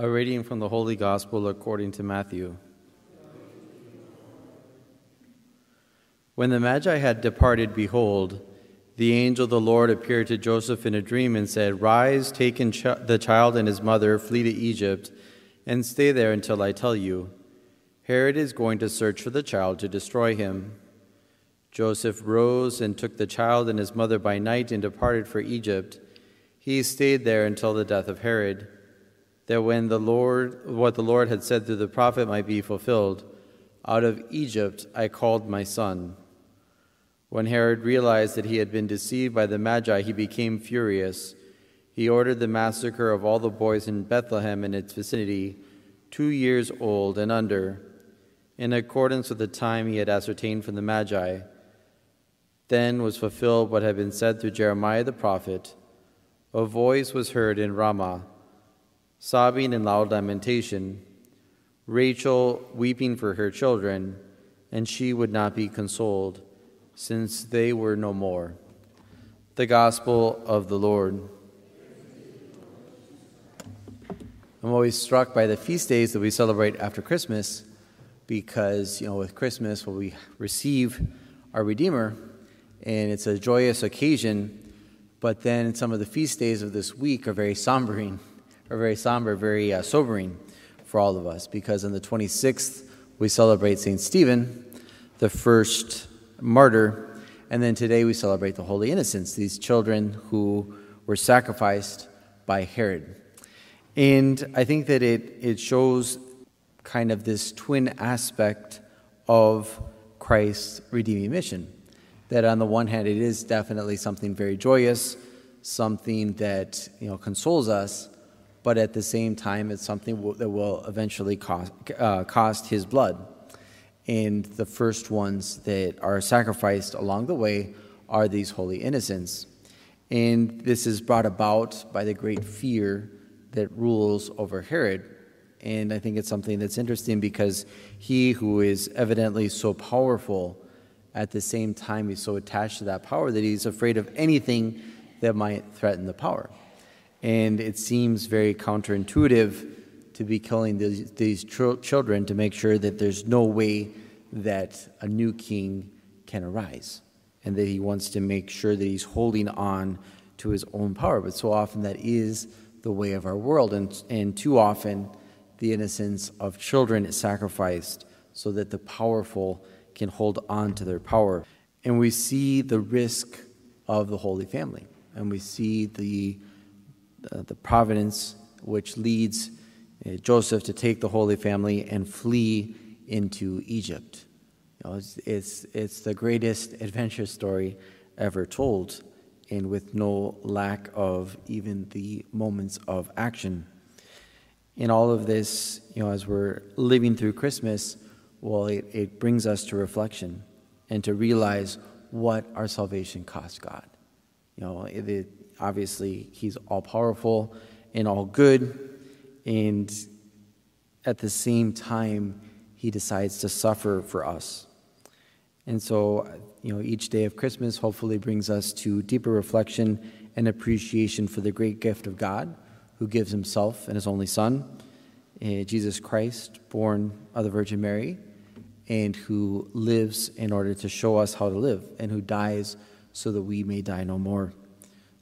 A reading from the Holy Gospel according to Matthew. When the Magi had departed, behold, the angel of the Lord appeared to Joseph in a dream and said, Rise, take the child and his mother, flee to Egypt, and stay there until I tell you. Herod is going to search for the child to destroy him. Joseph rose and took the child and his mother by night and departed for Egypt he stayed there until the death of Herod, that when the Lord what the Lord had said through the prophet might be fulfilled, out of Egypt I called my son. When Herod realized that he had been deceived by the Magi, he became furious. He ordered the massacre of all the boys in Bethlehem and its vicinity, two years old and under, in accordance with the time he had ascertained from the Magi. Then was fulfilled what had been said through Jeremiah the prophet a voice was heard in Ramah, sobbing in loud lamentation, Rachel weeping for her children, and she would not be consoled, since they were no more. The Gospel of the Lord. I'm always struck by the feast days that we celebrate after Christmas because, you know, with Christmas, well, we receive our Redeemer, and it's a joyous occasion but then some of the feast days of this week are very sombering, are very somber, very uh, sobering for all of us, because on the 26th we celebrate St. Stephen, the first martyr, and then today we celebrate the Holy Innocents, these children who were sacrificed by Herod. And I think that it, it shows kind of this twin aspect of Christ's redeeming mission that on the one hand it is definitely something very joyous, something that you know consoles us, but at the same time it's something that will eventually cost, uh, cost his blood. And the first ones that are sacrificed along the way are these holy innocents. And this is brought about by the great fear that rules over Herod. And I think it's something that's interesting because he who is evidently so powerful at the same time, he's so attached to that power that he's afraid of anything that might threaten the power. And it seems very counterintuitive to be killing these, these children to make sure that there's no way that a new king can arise and that he wants to make sure that he's holding on to his own power. But so often that is the way of our world, and, and too often the innocence of children is sacrificed so that the powerful can hold on to their power. And we see the risk of the Holy Family, and we see the, uh, the providence which leads uh, Joseph to take the Holy Family and flee into Egypt. You know, it's, it's, it's the greatest adventure story ever told, and with no lack of even the moments of action. In all of this, you know, as we're living through Christmas, well, it, it brings us to reflection and to realize what our salvation cost God. You know, it, it, obviously, He's all powerful and all good, and at the same time, He decides to suffer for us. And so, you know, each day of Christmas hopefully brings us to deeper reflection and appreciation for the great gift of God who gives Himself and His only Son, eh, Jesus Christ, born of the Virgin Mary and who lives in order to show us how to live, and who dies so that we may die no more.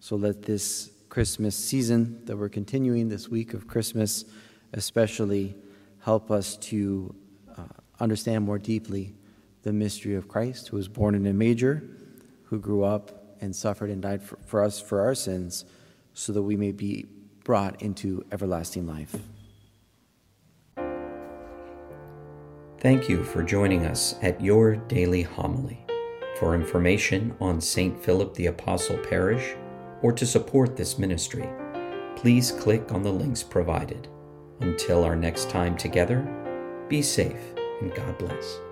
So let this Christmas season that we're continuing, this week of Christmas especially, help us to uh, understand more deeply the mystery of Christ, who was born in a manger, who grew up and suffered and died for, for us for our sins, so that we may be brought into everlasting life. Thank you for joining us at your daily homily. For information on St. Philip the Apostle Parish or to support this ministry, please click on the links provided. Until our next time together, Be safe, and God bless.